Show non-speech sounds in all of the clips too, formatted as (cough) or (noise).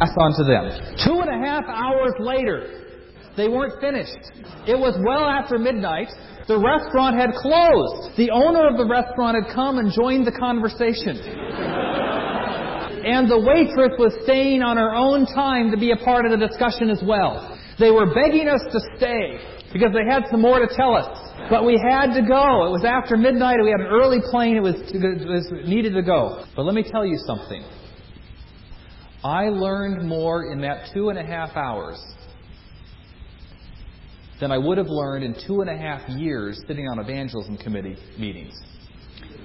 pass on to them. Two and a half hours later, they weren't finished. It was well after midnight. The restaurant had closed. The owner of the restaurant had come and joined the conversation. and the waitress was staying on her own time to be a part of the discussion as well. They were begging us to stay because they had some more to tell us. But we had to go. It was after midnight. We had an early plane. It was, it was needed to go. But let me tell you something. I learned more in that two and a half hours than I would have learned in two and a half years sitting on evangelism committee meetings.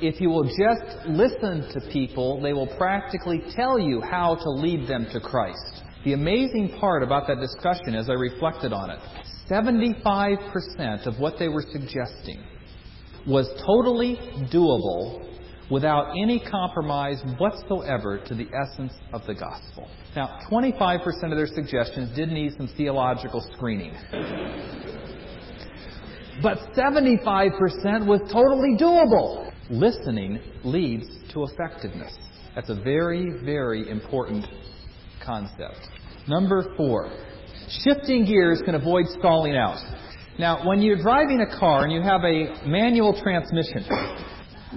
If you will just listen to people, they will practically tell you how to lead them to Christ. The amazing part about that discussion as I reflected on it, 75% of what they were suggesting was totally doable without any compromise whatsoever to the essence of the gospel. Now, 25% of their suggestions did need some theological screening. But 75% was totally doable. Listening leads to effectiveness. That's a very, very important concept. Number four, shifting gears can avoid stalling out. Now, when you're driving a car and you have a manual transmission,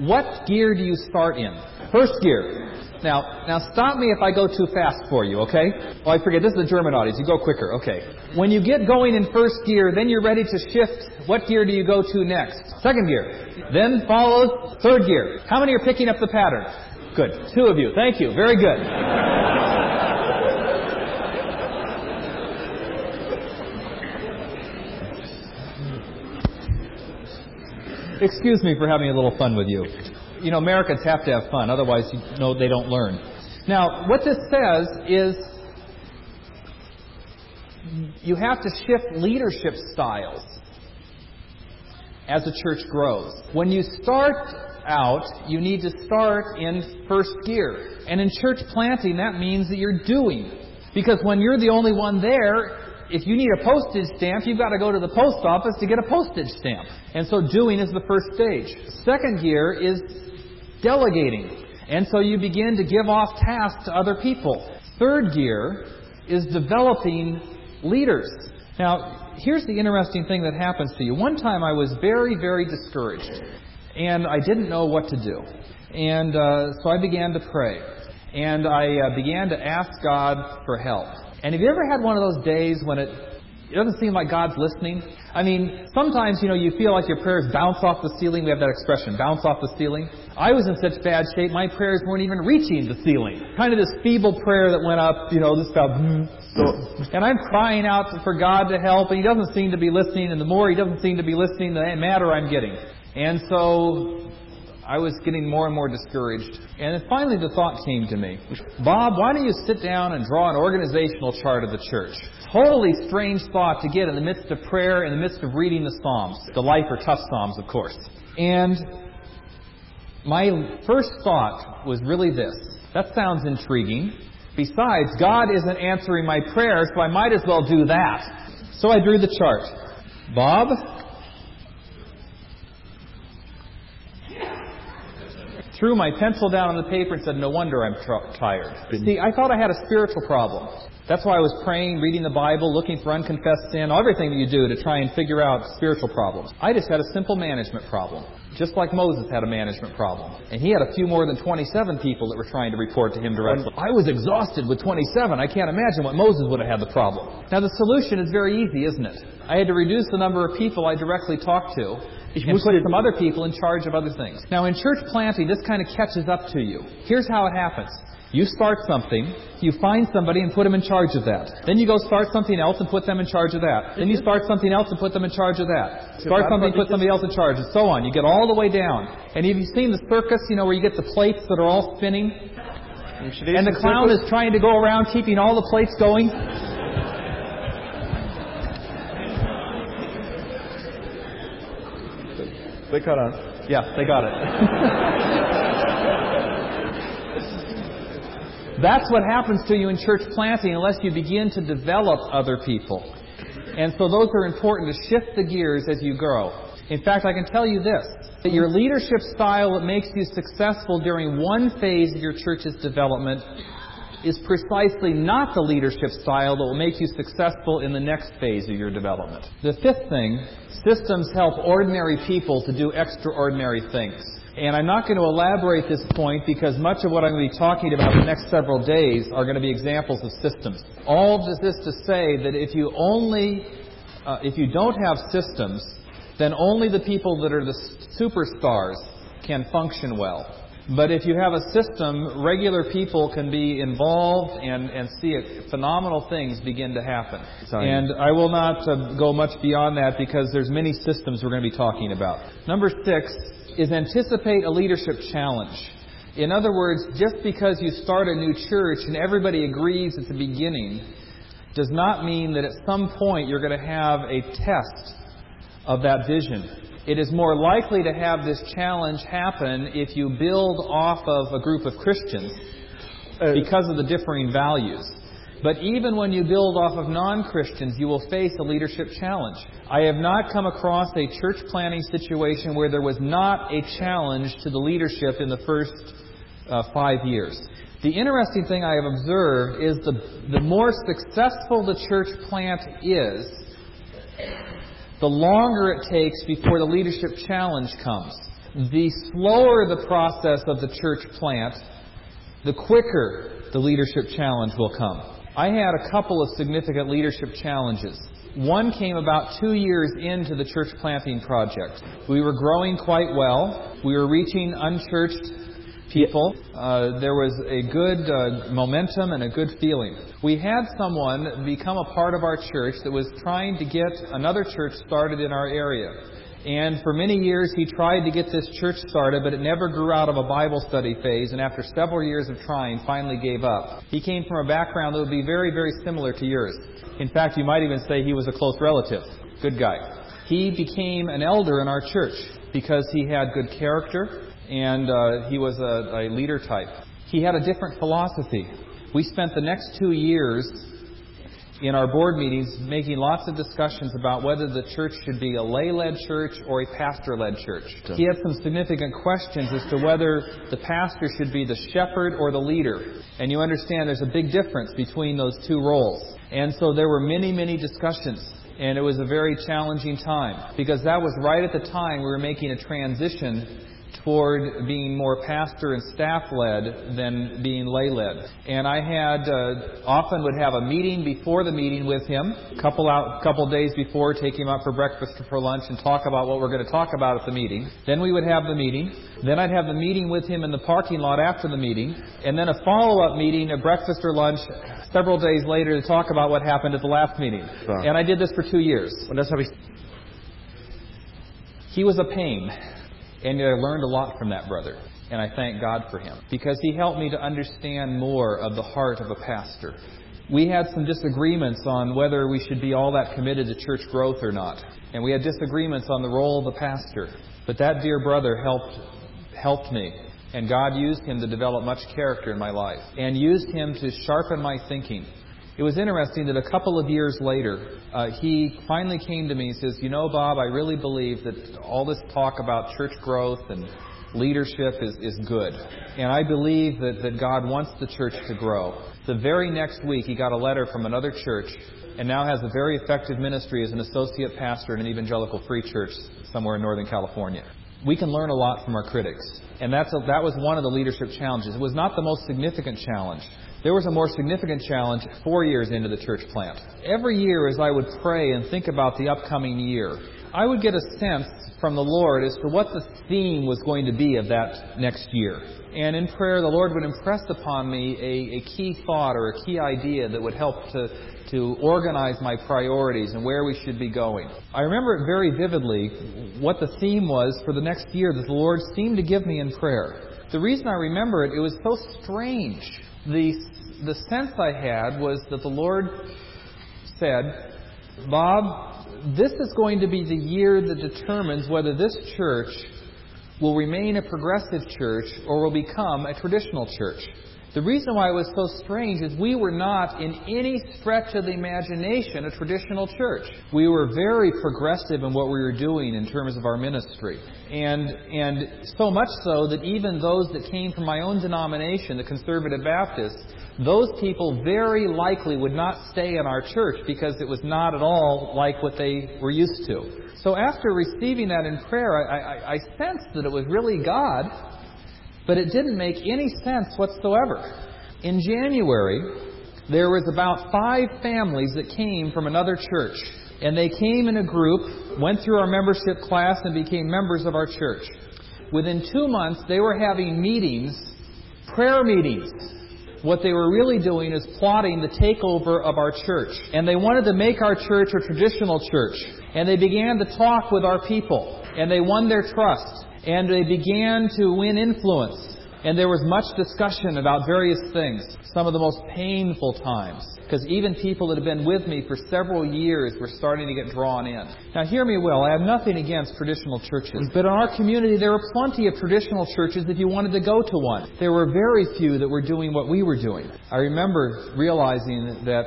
what gear do you start in? First gear. Now, now stop me if I go too fast for you, okay? Oh, I forget. This is the German audience. You go quicker. Okay. When you get going in first gear, then you're ready to shift. What gear do you go to next? Second gear. Then follows third gear. How many are picking up the pattern? Good. Two of you. Thank you. Very good. Excuse me for having a little fun with you. You know, Americans have to have fun, otherwise, you know, they don't learn. Now, what this says is you have to shift leadership styles as the church grows. When you start out, you need to start in first gear. And in church planting, that means that you're doing. Because when you're the only one there, if you need a postage stamp, you've got to go to the post office to get a postage stamp. And so doing is the first stage. Second gear is delegating. And so you begin to give off tasks to other people. Third gear is developing leaders. Now, here's the interesting thing that happens to you. One time I was very, very discouraged, and I didn't know what to do. And uh, so I began to pray, and I uh, began to ask God for help. And have you ever had one of those days when it, it doesn't seem like God's listening? I mean, sometimes, you know, you feel like your prayers bounce off the ceiling. We have that expression, bounce off the ceiling. I was in such bad shape, my prayers weren't even reaching the ceiling. Kind of this feeble prayer that went up, you know, this about, hmm, and I'm crying out for God to help, and He doesn't seem to be listening, and the more He doesn't seem to be listening, the madder I'm getting. And so I was getting more and more discouraged. And finally the thought came to me Bob, why don't you sit down and draw an organizational chart of the church? Totally strange thought to get in the midst of prayer, in the midst of reading the Psalms, the life or tough Psalms, of course. And my first thought was really this that sounds intriguing. Besides, God isn't answering my prayers, so I might as well do that. So I drew the chart. Bob, threw my pencil down on the paper and said, No wonder I'm tr- tired. See, I thought I had a spiritual problem. That's why I was praying, reading the Bible, looking for unconfessed sin, everything that you do to try and figure out spiritual problems. I just had a simple management problem. Just like Moses had a management problem. And he had a few more than 27 people that were trying to report to him directly. I was exhausted with 27. I can't imagine what Moses would have had the problem. Now the solution is very easy, isn't it? I had to reduce the number of people I directly talked to and put some other people in charge of other things. Now, in church planting, this kind of catches up to you. Here's how it happens. You start something, you find somebody and put them in charge of that. Then you go start something else and put them in charge of that. Then you start something else and put them in charge of that. Start something, and put somebody else in charge, and so on. You get all the way down. And have you seen the circus, you know, where you get the plates that are all spinning? And the clown is trying to go around keeping all the plates going? They caught on. Yeah, they got it. (laughs) That's what happens to you in church planting unless you begin to develop other people. And so those are important to shift the gears as you grow. In fact, I can tell you this that your leadership style that makes you successful during one phase of your church's development is precisely not the leadership style that will make you successful in the next phase of your development. The fifth thing, systems help ordinary people to do extraordinary things. And I'm not going to elaborate this point because much of what I'm going to be talking about the next several days are going to be examples of systems. All of this to say that if you only, uh, if you don't have systems, then only the people that are the superstars can function well. But if you have a system, regular people can be involved and, and see it, phenomenal things begin to happen. Sorry. And I will not uh, go much beyond that because there's many systems we're going to be talking about. Number six is anticipate a leadership challenge. In other words, just because you start a new church and everybody agrees at the beginning does not mean that at some point you're going to have a test of that vision. It is more likely to have this challenge happen if you build off of a group of Christians because of the differing values. But even when you build off of non Christians, you will face a leadership challenge. I have not come across a church planting situation where there was not a challenge to the leadership in the first uh, five years. The interesting thing I have observed is the, the more successful the church plant is, the longer it takes before the leadership challenge comes. The slower the process of the church plant, the quicker the leadership challenge will come. I had a couple of significant leadership challenges. One came about two years into the church planting project. We were growing quite well. We were reaching unchurched people. Uh, there was a good uh, momentum and a good feeling. We had someone become a part of our church that was trying to get another church started in our area. And for many years, he tried to get this church started, but it never grew out of a Bible study phase, and after several years of trying, finally gave up. He came from a background that would be very, very similar to yours. In fact, you might even say he was a close relative. Good guy. He became an elder in our church because he had good character, and uh, he was a, a leader type. He had a different philosophy. We spent the next two years in our board meetings making lots of discussions about whether the church should be a lay led church or a pastor led church. He had some significant questions as to whether the pastor should be the shepherd or the leader. And you understand there's a big difference between those two roles. And so there were many, many discussions. And it was a very challenging time because that was right at the time we were making a transition toward being more pastor and staff led than being lay led. And I had uh, often would have a meeting before the meeting with him, a couple out couple days before, take him out for breakfast or for lunch and talk about what we're going to talk about at the meeting. Then we would have the meeting. Then I'd have the meeting with him in the parking lot after the meeting, and then a follow up meeting, a breakfast or lunch several days later to talk about what happened at the last meeting. Wow. And I did this for two years. Und das habe ich. He was a pain. And I learned a lot from that brother. And I thank God for him. Because he helped me to understand more of the heart of a pastor. We had some disagreements on whether we should be all that committed to church growth or not. And we had disagreements on the role of the pastor. But that dear brother helped, helped me. And God used him to develop much character in my life. And used him to sharpen my thinking. It was interesting that a couple of years later, uh, he finally came to me and says, You know, Bob, I really believe that all this talk about church growth and leadership is, is good. And I believe that, that God wants the church to grow. The very next week, he got a letter from another church and now has a very effective ministry as an associate pastor in an evangelical free church somewhere in Northern California. We can learn a lot from our critics. And that's a, that was one of the leadership challenges. It was not the most significant challenge. There was a more significant challenge four years into the church plant. Every year, as I would pray and think about the upcoming year, I would get a sense from the Lord as to what the theme was going to be of that next year. And in prayer, the Lord would impress upon me a, a key thought or a key idea that would help to, to organize my priorities and where we should be going. I remember it very vividly what the theme was for the next year that the Lord seemed to give me in prayer. The reason I remember it, it was so strange the, the sense I had was that the Lord said, Bob, this is going to be the year that determines whether this church will remain a progressive church or will become a traditional church. The reason why it was so strange is we were not, in any stretch of the imagination, a traditional church. We were very progressive in what we were doing in terms of our ministry. And, and so much so that even those that came from my own denomination, the Conservative Baptists, those people very likely would not stay in our church because it was not at all like what they were used to. So after receiving that in prayer, I, I, I sensed that it was really God, but it didn't make any sense whatsoever. In January, there was about five families that came from another church. And they came in a group, went through our membership class, and became members of our church. Within two months, they were having meetings, prayer meetings. What they were really doing is plotting the takeover of our church. And they wanted to make our church a traditional church. And they began to talk with our people. And they won their trust. And they began to win influence. And there was much discussion about various things. Some of the most painful times. Because even people that had been with me for several years were starting to get drawn in. Now, hear me well. I have nothing against traditional churches. But in our community, there were plenty of traditional churches if you wanted to go to one. There were very few that were doing what we were doing. I remember realizing that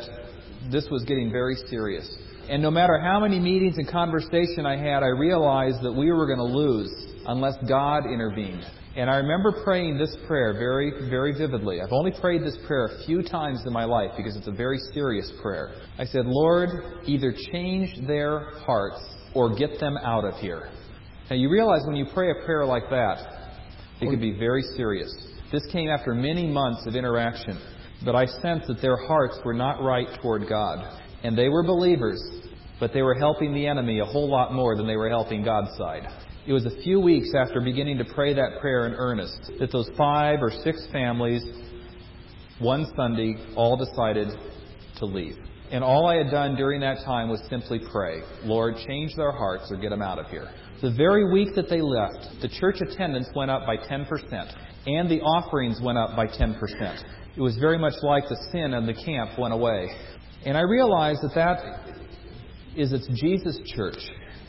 this was getting very serious. And no matter how many meetings and conversation I had, I realized that we were going to lose unless God intervened. And I remember praying this prayer very, very vividly. I've only prayed this prayer a few times in my life because it's a very serious prayer. I said, Lord, either change their hearts or get them out of here. Now you realize when you pray a prayer like that, it can be very serious. This came after many months of interaction, but I sensed that their hearts were not right toward God. And they were believers, but they were helping the enemy a whole lot more than they were helping God's side. It was a few weeks after beginning to pray that prayer in earnest that those five or six families, one Sunday, all decided to leave. And all I had done during that time was simply pray, Lord, change their hearts or get them out of here. The very week that they left, the church attendance went up by 10%, and the offerings went up by 10%. It was very much like the sin of the camp went away. And I realized that that is it's Jesus' church.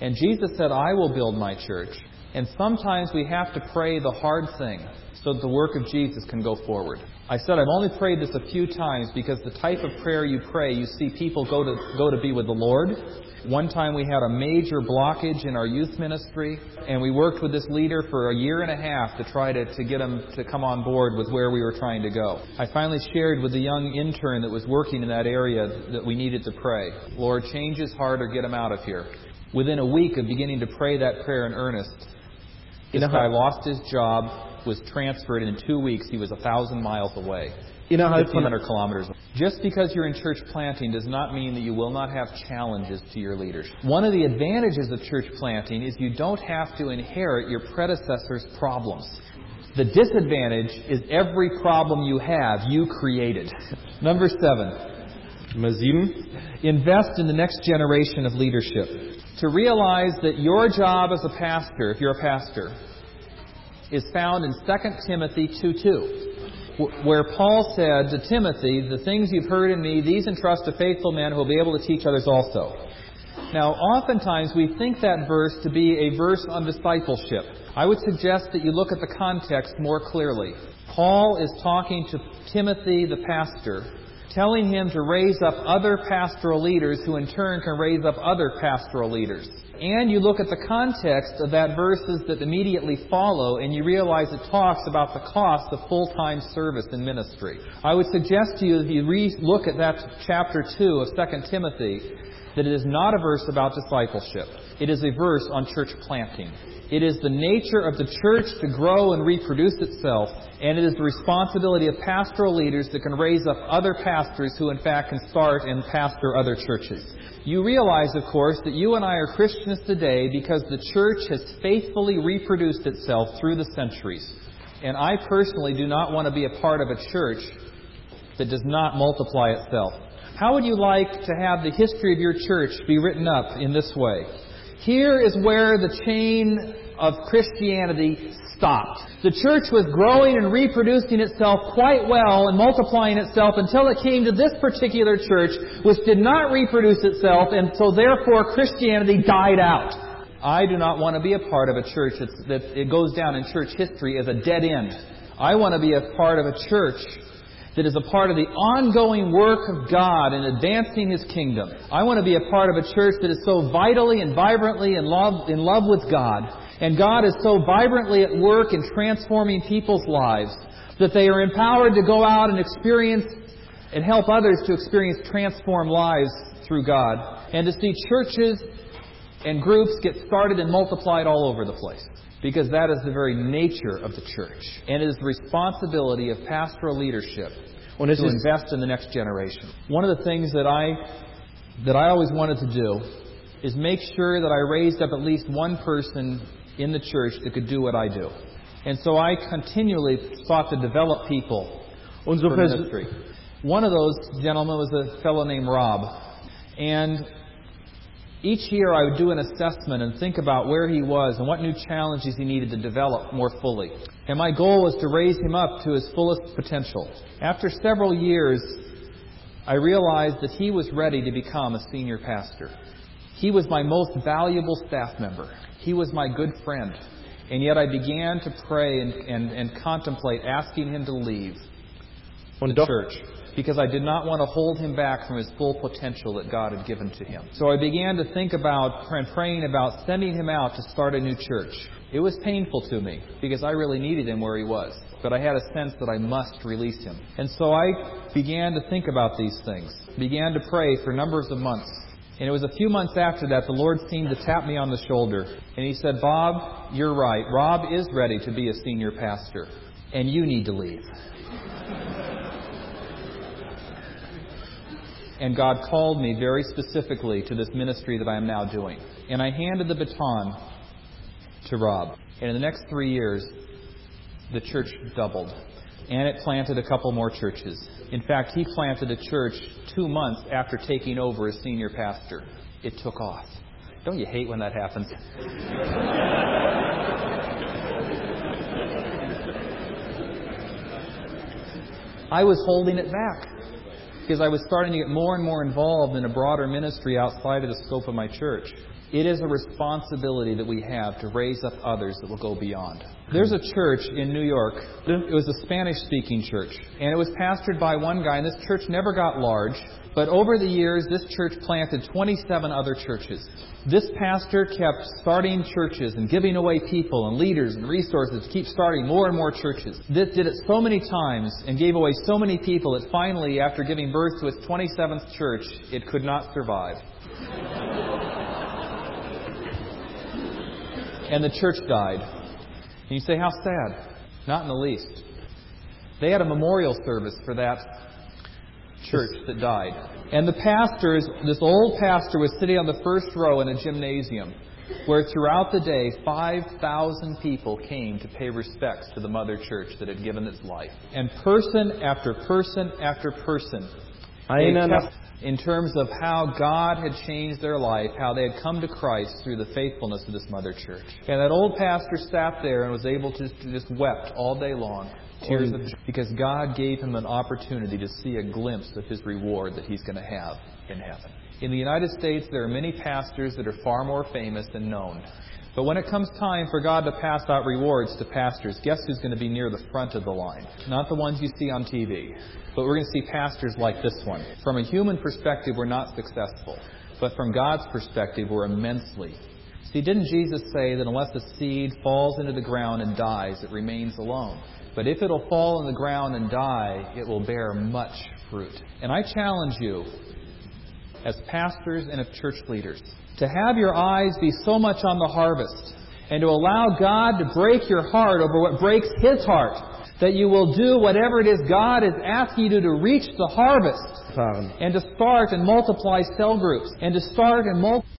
And Jesus said, I will build my church. And sometimes we have to pray the hard thing so that the work of Jesus can go forward. I said I've only prayed this a few times because the type of prayer you pray, you see people go to go to be with the Lord. One time we had a major blockage in our youth ministry, and we worked with this leader for a year and a half to try to, to get him to come on board with where we were trying to go. I finally shared with the young intern that was working in that area that we needed to pray. Lord, change his heart or get him out of here. Within a week of beginning to pray that prayer in earnest, this guy lost his job, was transferred, and in two weeks he was a thousand miles away. Innerhalb von 1,500 kilometers. Just because you're in church planting does not mean that you will not have challenges to your leaders. One of the advantages of church planting is you don't have to inherit your predecessor's problems. The disadvantage is every problem you have, you created. Number seven, Nummer sieben. invest in the next generation of leadership. To realize that your job as a pastor, if you're a pastor, is found in 2 Timothy 2:2, wh- where Paul said to Timothy, "The things you've heard in me, these entrust to faithful men who will be able to teach others also." Now, oftentimes we think that verse to be a verse on discipleship. I would suggest that you look at the context more clearly. Paul is talking to Timothy, the pastor, telling him to raise up other pastoral leaders who in turn can raise up other pastoral leaders. And you look at the context of that verses that immediately follow and you realize it talks about the cost of full-time service in ministry. I would suggest to you if you re- look at that chapter 2 of 2 Timothy that it is not a verse about discipleship. It is a verse on church planting. It is the nature of the church to grow and reproduce itself, and it is the responsibility of pastoral leaders that can raise up other pastors who, in fact, can start and pastor other churches. You realize, of course, that you and I are Christians today because the church has faithfully reproduced itself through the centuries. And I personally do not want to be a part of a church that does not multiply itself. How would you like to have the history of your church be written up in this way? Here is where the chain of Christianity stopped. The church was growing and reproducing itself quite well and multiplying itself until it came to this particular church, which did not reproduce itself, and so therefore Christianity died out. I do not want to be a part of a church that it goes down in church history as a dead end. I want to be a part of a church that is a part of the ongoing work of God in advancing His kingdom. I want to be a part of a church that is so vitally and vibrantly in love, in love with God, and God is so vibrantly at work in transforming people's lives that they are empowered to go out and experience and help others to experience transformed lives through God, and to see churches and groups get started and multiplied all over the place. Because that is the very nature of the church. And it is the responsibility of pastoral leadership to invest in the next generation. One of the things that I that I always wanted to do is make sure that I raised up at least one person in the church that could do what I do. And so I continually sought to develop people for ministry. One of those gentlemen was a fellow named Rob. And each year I would do an assessment and think about where he was and what new challenges he needed to develop more fully. And my goal was to raise him up to his fullest potential. After several years, I realized that he was ready to become a senior pastor. He was my most valuable staff member. He was my good friend. And yet I began to pray and, and, and contemplate asking him to leave und the doch, church because I did not want to hold him back from his full potential that God had given to him. So I began to think about and praying about sending him out to start a new church. It was painful to me because I really needed him where he was, but I had a sense that I must release him. And so I began to think about these things, began to pray for numbers of months. And it was a few months after that the Lord seemed to tap me on the shoulder and he said, "Bob, you're right. Rob is ready to be a senior pastor, and you need to leave." And God called me very specifically to this ministry that I am now doing. And I handed the baton to Rob. And in the next three years, the church doubled. And it planted a couple more churches. In fact, he planted a church two months after taking over as senior pastor. It took off. Don't you hate when that happens? (laughs) I was holding it back because I was starting to get more and more involved in a broader ministry outside of the scope of my church. It is a responsibility that we have to raise up others that will go beyond. There's a church in New York. It was a Spanish speaking church. And it was pastored by one guy, and this church never got large. But over the years, this church planted 27 other churches. This pastor kept starting churches and giving away people and leaders and resources to keep starting more and more churches. This did it so many times and gave away so many people that finally, after giving birth to its 27th church, it could not survive. And the church died. And you say, how sad? Not in the least. They had a memorial service for that church that died. And the pastors, this old pastor was sitting on the first row in a gymnasium where throughout the day 5,000 people came to pay respects to the mother church that had given its life. And person after person after person, they einer nach, kept- in terms of how God had changed their life, how they had come to Christ through the faithfulness of this mother church. And that old pastor sat there and was able to, just wept all day long, tears of because God gave him an opportunity to see a glimpse of his reward that he's going to have in heaven. In the United States, there are many pastors that are far more famous and known. But when it comes time for God to pass out rewards to pastors, guess who's going to be near the front of the line? Not the ones you see on TV. But we're going to see pastors like this one. From a human perspective, we're not successful. But from God's perspective, we're immensely. See, didn't Jesus say that unless a seed falls into the ground and dies, it remains alone? But if it'll fall in the ground and die, it will bear much fruit. And I challenge you, as pastors and as church leaders, to have your eyes be so much on the harvest and to allow God to break your heart over what breaks His heart, that you will do whatever it is God is asking you to do to reach the harvest and to start and multiply cell groups and to start and multiply